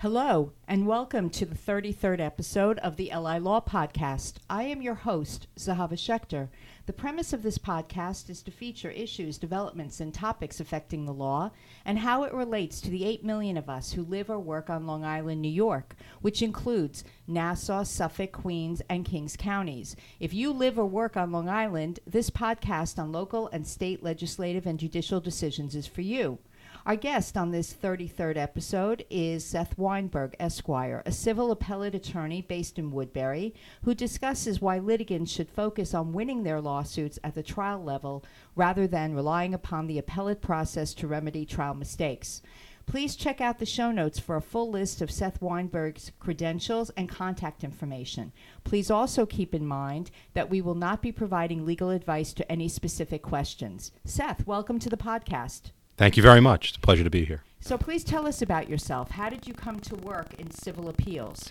Hello, and welcome to the 33rd episode of the LI Law Podcast. I am your host, Zehava Schechter. The premise of this podcast is to feature issues, developments, and topics affecting the law and how it relates to the 8 million of us who live or work on Long Island, New York, which includes Nassau, Suffolk, Queens, and Kings counties. If you live or work on Long Island, this podcast on local and state legislative and judicial decisions is for you. Our guest on this 33rd episode is Seth Weinberg, Esquire, a civil appellate attorney based in Woodbury, who discusses why litigants should focus on winning their lawsuits at the trial level rather than relying upon the appellate process to remedy trial mistakes. Please check out the show notes for a full list of Seth Weinberg's credentials and contact information. Please also keep in mind that we will not be providing legal advice to any specific questions. Seth, welcome to the podcast. Thank you very much. It's a pleasure to be here. So please tell us about yourself. How did you come to work in civil appeals?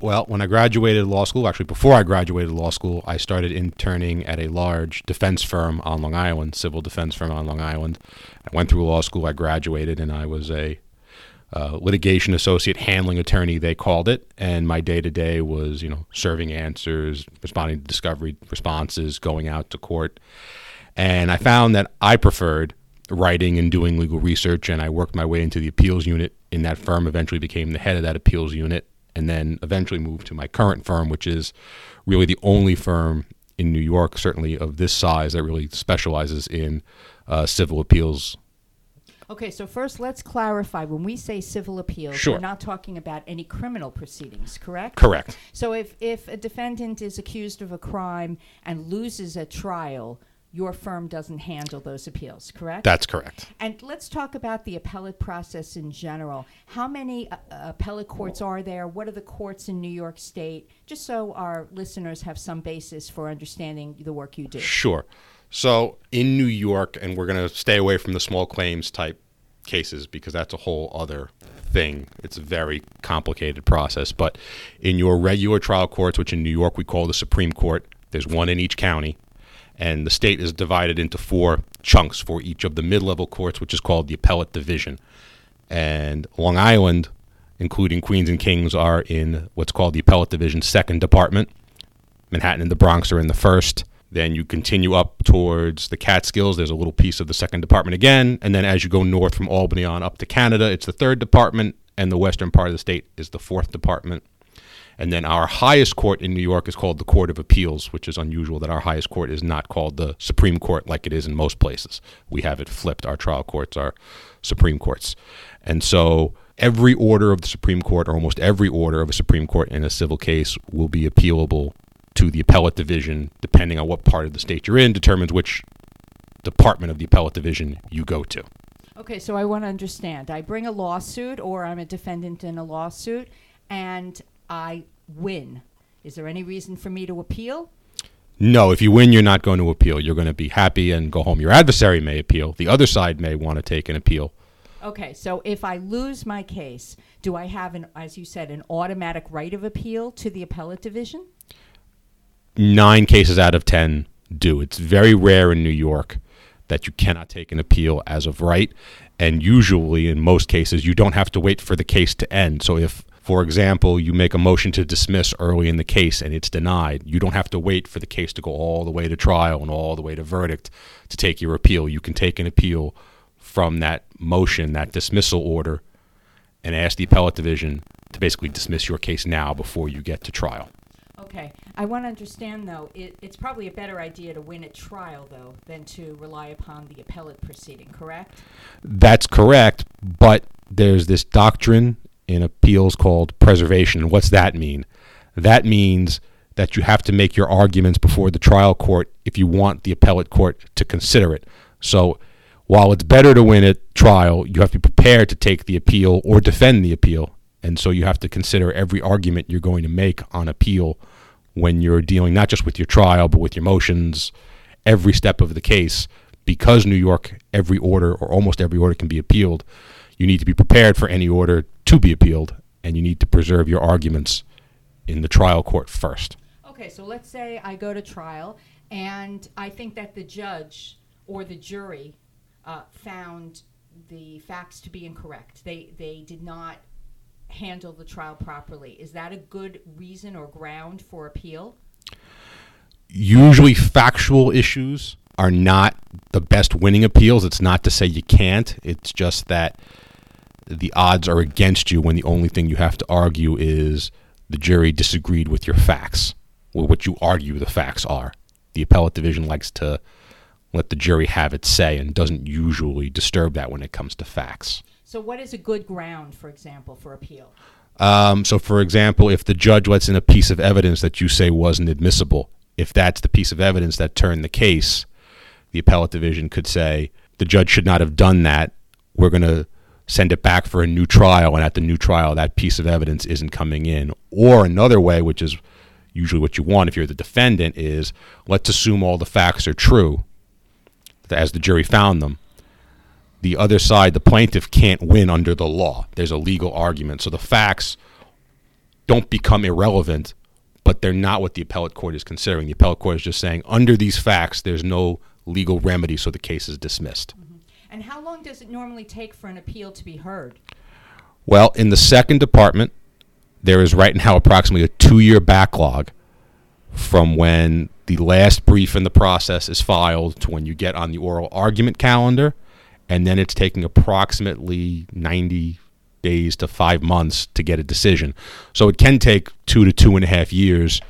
Well, when I graduated law school, actually before I graduated law school, I started interning at a large defense firm on Long Island, civil defense firm on Long Island. I went through law school, I graduated, and I was a uh, litigation associate handling attorney, they called it. And my day to day was, you know, serving answers, responding to discovery responses, going out to court. And I found that I preferred writing and doing legal research, and I worked my way into the appeals unit in that firm. Eventually, became the head of that appeals unit, and then eventually moved to my current firm, which is really the only firm in New York, certainly of this size, that really specializes in uh, civil appeals. Okay, so first let's clarify when we say civil appeals, Sure. we're not talking about any criminal proceedings, correct? Correct. So if, if a defendant is accused of a crime and loses a trial, your firm doesn't handle those appeals, correct? That's correct. And let's talk about the appellate process in general. How many uh, appellate courts are there? What are the courts in New York State? Just so our listeners have some basis for understanding the work you do. Sure. So in New York, and we're going to stay away from the small claims type cases because that's a whole other thing. It's a very complicated process. But in your regular trial courts, which in New York we call the Supreme Court, there's one in each county. And the state is divided into four chunks for each of the mid level courts, which is called the appellate division. And Long Island, including Queens and Kings, are in what's called the appellate division second department. Manhattan and the Bronx are in the first. Then you continue up towards the Catskills. There's a little piece of the second department again. And then as you go north from Albany on up to Canada, it's the third department. And the western part of the state is the fourth department. And then our highest court in New York is called the Court of Appeals, which is unusual that our highest court is not called the Supreme Court like it is in most places. We have it flipped. Our trial courts are Supreme Courts. And so every order of the Supreme Court, or almost every order of a Supreme Court in a civil case, will be appealable to the appellate division, depending on what part of the state you're in, determines which department of the appellate division you go to. Okay, so I want to understand. I bring a lawsuit, or I'm a defendant in a lawsuit, and I win. Is there any reason for me to appeal? No, if you win, you're not going to appeal. You're going to be happy and go home. Your adversary may appeal. The other side may want to take an appeal. Okay, so if I lose my case, do I have an, as you said, an automatic right of appeal to the appellate division? Nine cases out of ten do. It's very rare in New York that you cannot take an appeal as of right. And usually, in most cases, you don't have to wait for the case to end. So if for example, you make a motion to dismiss early in the case and it's denied. You don't have to wait for the case to go all the way to trial and all the way to verdict to take your appeal. You can take an appeal from that motion, that dismissal order, and ask the appellate division to basically dismiss your case now before you get to trial. Okay, I want to understand though, it, it's probably a better idea to win at trial though than to rely upon the appellate proceeding, correct? That's correct, but there's this doctrine in appeals called preservation. What's that mean? That means that you have to make your arguments before the trial court if you want the appellate court to consider it. So while it's better to win at trial, you have to be prepared to take the appeal or defend the appeal. And so you have to consider every argument you're going to make on appeal when you're dealing not just with your trial, but with your motions, every step of the case. Because New York, every order or almost every order can be appealed, you need to be prepared for any order to be appealed, and you need to preserve your arguments in the trial court first. Okay, so let's say I go to trial and I think that the judge or the jury uh, found the facts to be incorrect. They, they did not handle the trial properly. Is that a good reason or ground for appeal? Usually, factual issues are not the best winning appeals. It's not to say you can't, it's just that the odds are against you when the only thing you have to argue is the jury disagreed with your facts, or what you argue the facts are. The appellate division likes to let the jury have its say and doesn't usually disturb that when it comes to facts. So, what is a good ground, for example, for appeal? Um, so, for example, if the judge lets in a piece of evidence that you say wasn't admissible, if that's the piece of evidence that turned the case, the appellate division could say the judge should not have done that. We're going to send it back for a new trial, and at the new trial, that piece of evidence isn't coming in. Or another way, which is usually what you want if you're the defendant, is let's assume all the facts are true, as the jury found them. The other side, the plaintiff, can't win under the law. There's a legal argument. So the facts don't become irrelevant, but they're not what the appellate court is considering. The appellate court is just saying, under these facts, there's no legal remedy, so the case is dismissed. Mm-hmm. And how long does it normally take for an appeal to be heard? Well, in the second department, there is right now approximately a two year backlog from when the last brief in the process is filed to when you get on the oral argument calendar, and then it's taking approximately 90 days to five months to get a decision. So it can take two to two and a half years,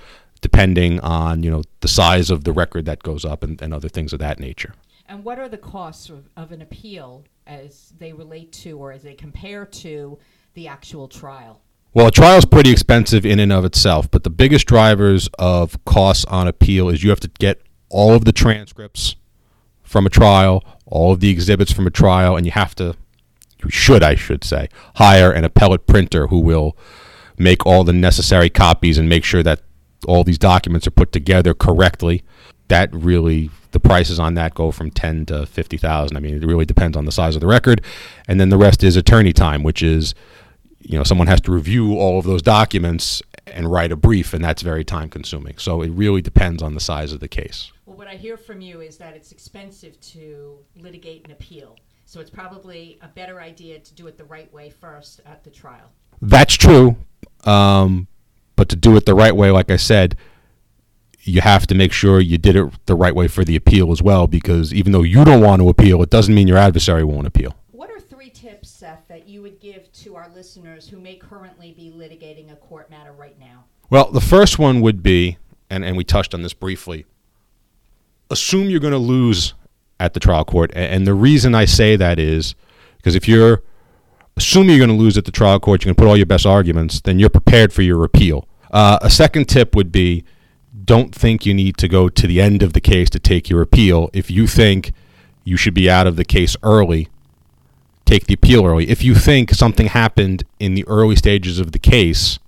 depending on you know the size of the record that goes up and, and other things of that nature. And what are the costs of, of an appeal as they relate to or as they compare to the actual trial? Well, a trial is pretty expensive in and of itself, but the biggest drivers of costs on appeal is you have to get all of the transcripts from a trial, all of the exhibits from a trial, and you have to, you should, I should say, hire an appellate printer who will make all the necessary copies and make sure that all these documents are put together correctly. That really, the prices on that go from ten to fifty thousand. I mean, it really depends on the size of the record, and then the rest is attorney time, which is you know someone has to review all of those documents and write a brief and that's very time consuming. So it really depends on the size of the case. Well what i hear from you is that it's expensive to litigate an appeal. So it's probably a better idea to do it the right way first at the trial. That's true um, but to do it the right way like i said you have to make sure you did it the right way for the appeal as well because even though you don't want to appeal it doesn't mean your adversary won't appeal What are three tips, Seth, that you would give to our listeners who may currently be litigating a court matter right now? Well, the first one would be, and, and we touched on this briefly, assume you're going to lose at the trial court. And the reason I say that is because if you're assuming you're going to lose at the trial court, you're going to put all your best arguments, then you're prepared for your appeal. Uh, a second tip would be don't think you need to go to the end of the case to take your appeal. If you think you should be out of the case early, take the appeal early. If you think something happened in the early stages of the case,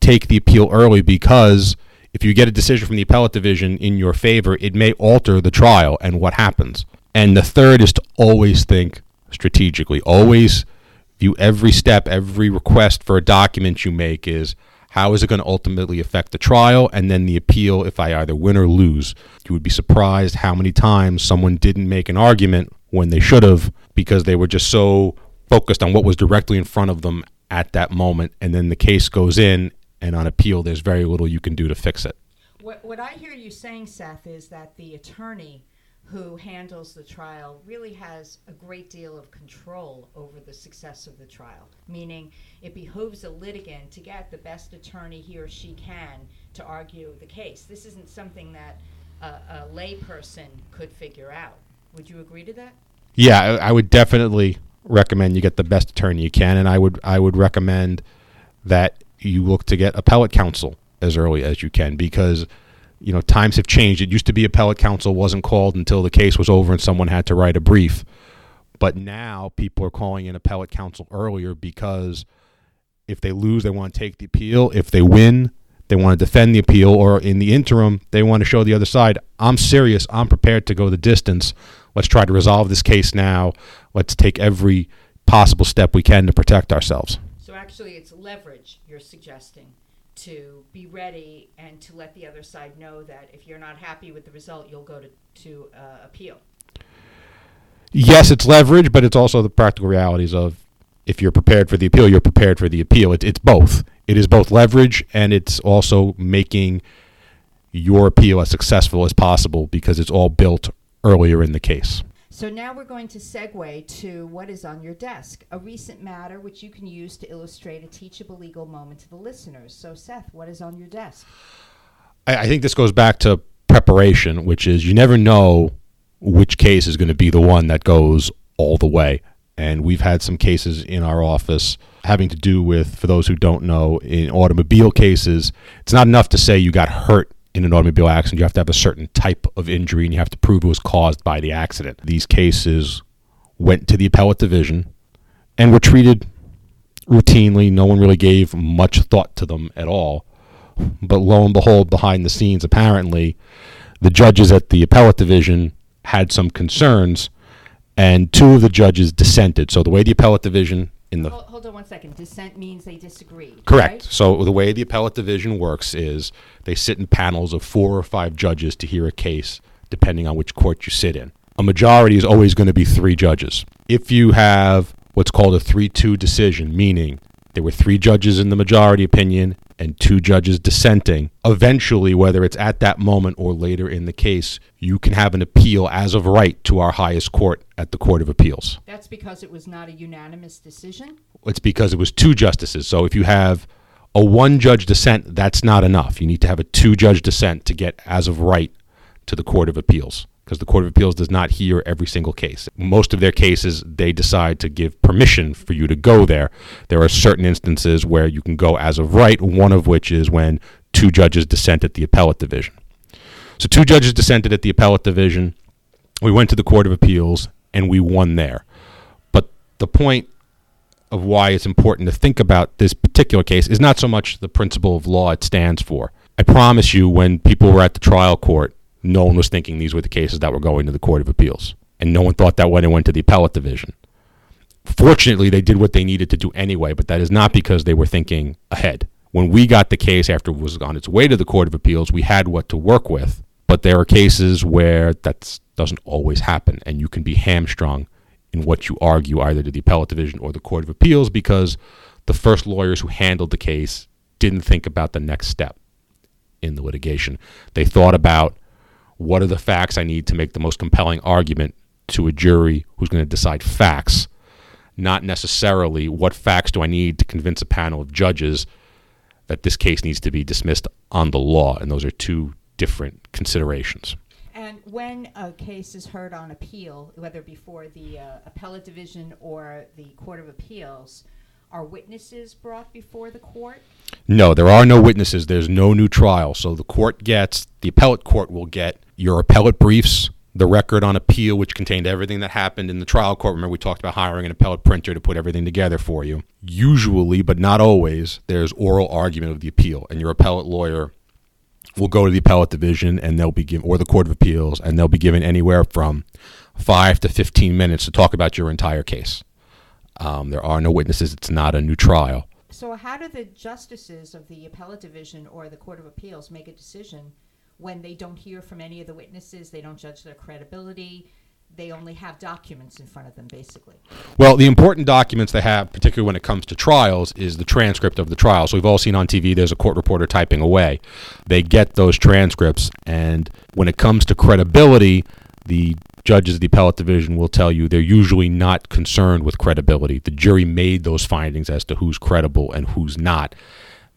take the appeal early because if you get a decision from the appellate division in your favor, it may alter the trial and what happens. And the third is to always think strategically. Always view every step, every request for a document you make is how is it going to ultimately affect the trial and then the appeal if I either win or lose. You would be surprised how many times someone didn't make an argument when they should have because they were just so focused on what was directly in front of them at that moment. And then the case goes in, and on appeal, there's very little you can do to fix it. What, what I hear you saying, Seth, is that the attorney who handles the trial really has a great deal of control over the success of the trial, meaning it behooves a litigant to get the best attorney he or she can to argue the case. This isn't something that a, a layperson could figure out. Would you agree to that? Yeah, I, I would definitely recommend you get the best attorney you can, and I would I would recommend that you look to get appellate counsel as early as you can because you know times have changed. It used to be appellate counsel wasn't called until the case was over and someone had to write a brief, but now people are calling in appellate counsel earlier because if they lose, they want to take the appeal. If they win, they want to defend the appeal, or in the interim, they want to show the other side, I'm serious, I'm prepared to go the distance. Let's try to resolve this case now. Let's take every possible step we can to protect ourselves. So, actually, it's leverage you're suggesting to be ready and to let the other side know that if you're not happy with the result, you'll go to, to uh, appeal. Yes, it's leverage, but it's also the practical realities of if you're prepared for the appeal, you're prepared for the appeal. It, it's both. It is both leverage and it's also making your appeal as successful as possible because it's all built earlier in the case. So now we're going to segue to what is on your desk, a recent matter which you can use to illustrate a teachable legal moment to the listeners. So, Seth, what is on your desk? I, I think this goes back to preparation, which is you never know which case is going to be the one that goes all the way. And we've had some cases in our office having to do with, for those who don't know, in automobile cases, it's not enough to say you got hurt in an automobile accident. You have to have a certain type of injury and you have to prove it was caused by the accident. These cases went to the appellate division and were treated routinely. No one really gave much thought to them at all. But lo and behold, behind the scenes, apparently, the judges at the appellate division had some concerns, and two of the judges dissented. So the way the appellate division in the Hold, hold on one second. Dissent means they disagree. correct. right? So the way the appellate division works is they sit in panels of four or five judges to hear a case, depending on which court you sit in. A majority is always going to be three judges. If you have what's called a 3 2 decision, meaning there were three judges in the majority opinion and two judges dissenting, eventually, whether it's at that moment or later in the case, you can have an appeal as of right to our highest court at the Court of Appeals. That's because it was not a unanimous decision. It's because it was two justices. So if you have a one judge dissent, that's not enough. You need to have a two judge dissent to get as of right to the Court of Appeals because the Court of Appeals does not hear every single case. Most of their cases, they decide to give permission for you to go there. There are certain instances where you can go as of right, one of which is when two judges dissent at the appellate division. So two judges dissented at the appellate division. We went to the Court of Appeals and we won there. But the point of why it's important to think about this particular case is not so much the principle of law it stands for. I promise you, when people were at the trial court, no one was thinking these were the cases that were going to the Court of Appeals. And no one thought that when it went to the appellate division. Fortunately, they did what they needed to do anyway, but that is not because they were thinking ahead. When we got the case after it was on its way to the Court of Appeals, we had what to work with. But there are cases where that doesn't always happen, and you can be hamstrung in what you argue either to the appellate division or the Court of Appeals because the first lawyers who handled the case didn't think about the next step in the litigation. They thought about what are the facts I need to make the most compelling argument to a jury who's going to decide facts, not necessarily what facts do I need to convince a panel of judges that this case needs to be dismissed on the law. And those are two different considerations. And when a case is heard on appeal, whether before the uh, appellate division or the Court of Appeals, are witnesses brought before the court? No, there are no witnesses. There's no new trial. So the court gets, the appellate court will get your appellate briefs, the record on appeal, which contained everything that happened in the trial court. Remember, we talked about hiring an appellate printer to put everything together for you. Usually, but not always, there's oral argument of the appeal, and your appellate lawyer will go to the appellate division and they'll be given, or the court of appeals, and they'll be given anywhere from five to 15 minutes to talk about your entire case. Um, there are no witnesses. It's not a new trial. So, how do the justices of the appellate division or the Court of Appeals make a decision when they don't hear from any of the witnesses? They don't judge their credibility. They only have documents in front of them, basically. Well, the important documents they have, particularly when it comes to trials, is the transcript of the trial. So we've all seen on TV there's a court reporter typing away. They get those transcripts, and when it comes to credibility, the judges of the appellate division will tell you they're usually not concerned with credibility. The jury made those findings as to who's credible and who's not.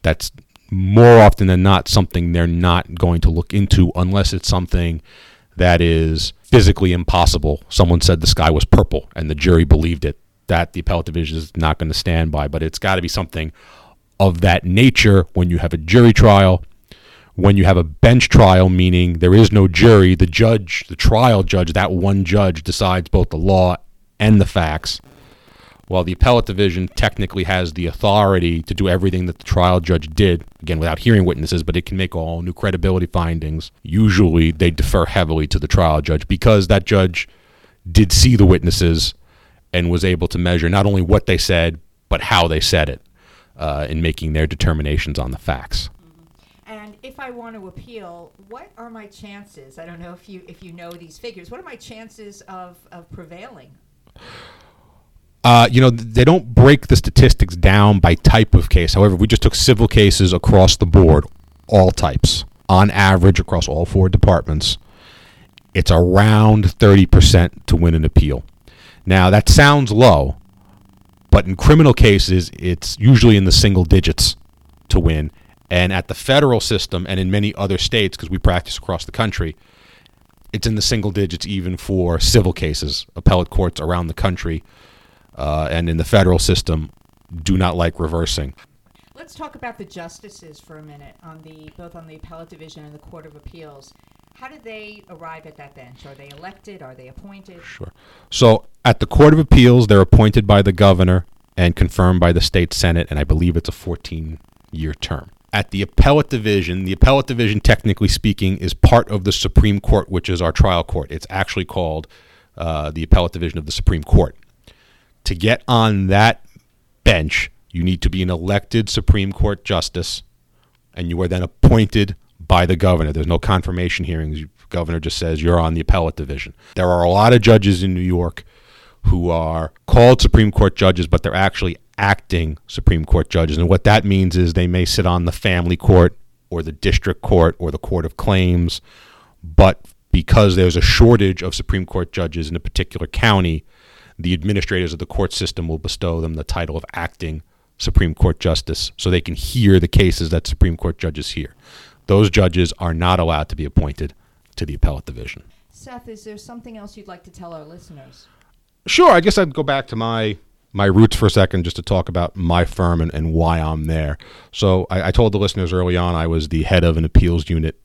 That's more often than not something they're not going to look into unless it's something that is physically impossible. Someone said the sky was purple and the jury believed it. That the appellate division is not going to stand by, but it's got to be something of that nature when you have a jury trial. When you have a bench trial, meaning there is no jury, the judge, the trial judge, that one judge decides both the law and the facts. While the appellate division technically has the authority to do everything that the trial judge did, again, without hearing witnesses, but it can make all new credibility findings, usually they defer heavily to the trial judge because that judge did see the witnesses and was able to measure not only what they said, but how they said it uh, in making their determinations on the facts. If I want to appeal, what are my chances? I don't know if you if you know these figures. What are my chances of, of prevailing? Uh, you know, they don't break the statistics down by type of case. However, we just took civil cases across the board, all types, on average across all four departments. It's around 30% to win an appeal. Now, that sounds low, but in criminal cases, it's usually in the single digits to win. And at the federal system and in many other states, because we practice across the country, it's in the single digits even for civil cases. Appellate courts around the country uh, and in the federal system do not like reversing. Let's talk about the justices for a minute on the both on the appellate division and the court of appeals. How did they arrive at that bench? Are they elected? Are they appointed? Sure. So at the Court of Appeals, they're appointed by the governor and confirmed by the state senate, and I believe it's a 14 year term. At the appellate division, the appellate division, technically speaking, is part of the Supreme Court, which is our trial court. It's actually called uh, the appellate division of the Supreme Court. To get on that bench, you need to be an elected Supreme Court justice, and you are then appointed by the governor. There's no confirmation hearings. The governor just says you're on the appellate division. There are a lot of judges in New York who are called Supreme Court judges, but they're actually acting Supreme Court judges. And what that means is they may sit on the family court or the district court or the court of claims, but because there's a shortage of Supreme Court judges in a particular county, the administrators of the court system will bestow them the title of acting Supreme Court justice so they can hear the cases that Supreme Court judges hear. Those judges are not allowed to be appointed to the appellate division. Seth, is there something else you'd like to tell our listeners? Sure, I guess I'd go back to my my roots for a second just to talk about my firm and, and why I'm there. So I, I told the listeners early on I was the head of an appeals unit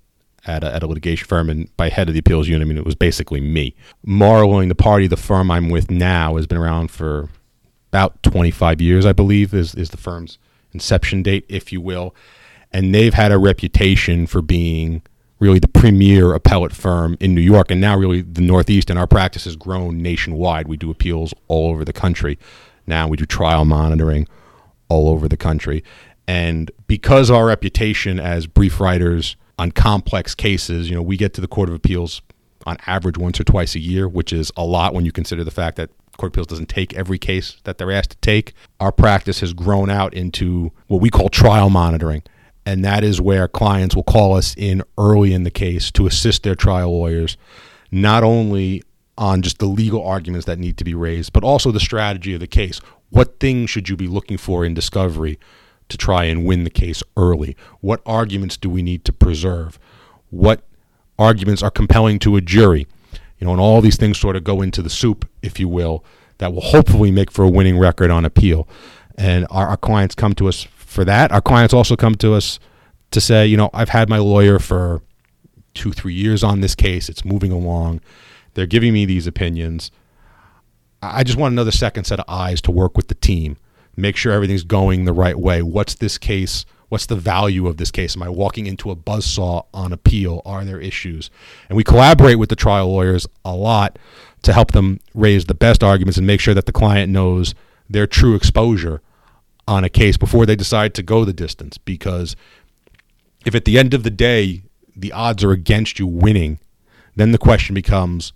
at a, at a litigation firm, and by head of the appeals unit, I mean it was basically me. Mauro Lilling Naparty, the firm I'm with now, has been around for about 25 years, I believe, is, is the firm's inception date, if you will. And they've had a reputation for being really the premier appellate firm in New York and now really the Northeast. And our practice has grown nationwide. We do appeals all over the country. Now we do trial monitoring all over the country. And because our reputation as brief writers on complex cases, you know, we get to the Court of Appeals on average once or twice a year, which is a lot when you consider the fact that Court of Appeals doesn't take every case that they're asked to take. Our practice has grown out into what we call trial monitoring. And that is where clients will call us in early in the case to assist their trial lawyers, not only on just the legal arguments that need to be raised, but also the strategy of the case. What things should you be looking for in discovery to try and win the case early? What arguments do we need to preserve? What arguments are compelling to a jury? You know, and all these things sort of go into the soup, if you will, that will hopefully make for a winning record on appeal. And our, our clients come to us for that. Our clients also come to us to say, you know, I've had my lawyer for two, three years on this case. It's moving along. They're giving me these opinions. I just want another second set of eyes to work with the team, make sure everything's going the right way. What's this case? What's the value of this case? Am I walking into a buzzsaw on appeal? Are there issues? And we collaborate with the trial lawyers a lot to help them raise the best arguments and make sure that the client knows their true exposure on a case before they decide to go the distance. Because if at the end of the day the odds are against you winning, then the question becomes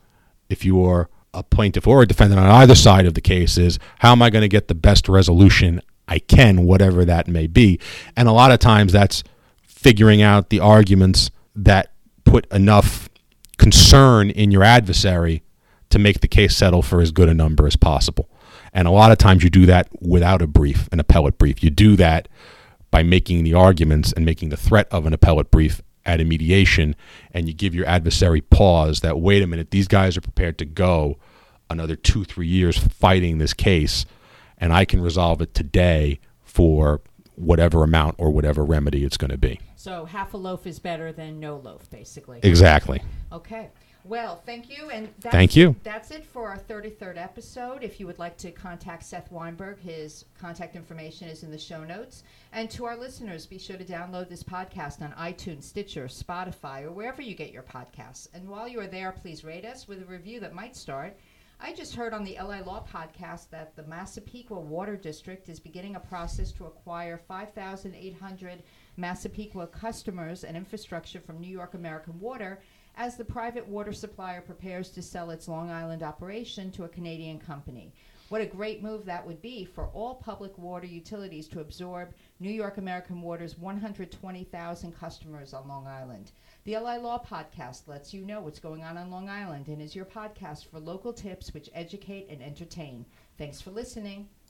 if you're a plaintiff or a defendant on either side of the case is how am I going to get the best resolution I can, whatever that may be. And a lot of times that's figuring out the arguments that put enough concern in your adversary to make the case settle for as good a number as possible. And a lot of times you do that without a brief, an appellate brief. You do that by making the arguments and making the threat of an appellate brief at a mediation, and you give your adversary pause that, wait a minute, these guys are prepared to go another two, three years fighting this case, and I can resolve it today for whatever amount or whatever remedy it's going to be. So half a loaf is better than no loaf, basically. Exactly. Okay. Well, thank you, and that's, Thank you. That's it for our 33rd episode. If you would like to contact Seth Weinberg, his contact information is in the show notes. And to our listeners, be sure to download this podcast on iTunes, Stitcher, Spotify, or wherever you get your podcasts. And while you are there, please rate us with a review that might start. I just heard on the LI Law podcast that the Massapequa Water District is beginning a process to acquire 5,800 Massapequa customers and infrastructure from New York American Water as the private water supplier prepares to sell its Long Island operation to a Canadian company. What a great move that would be for all public water utilities to absorb New York American Water's 120,000 customers on Long Island. The LI Law Podcast lets you know what's going on on Long Island and is your podcast for local tips which educate and entertain. Thanks for listening.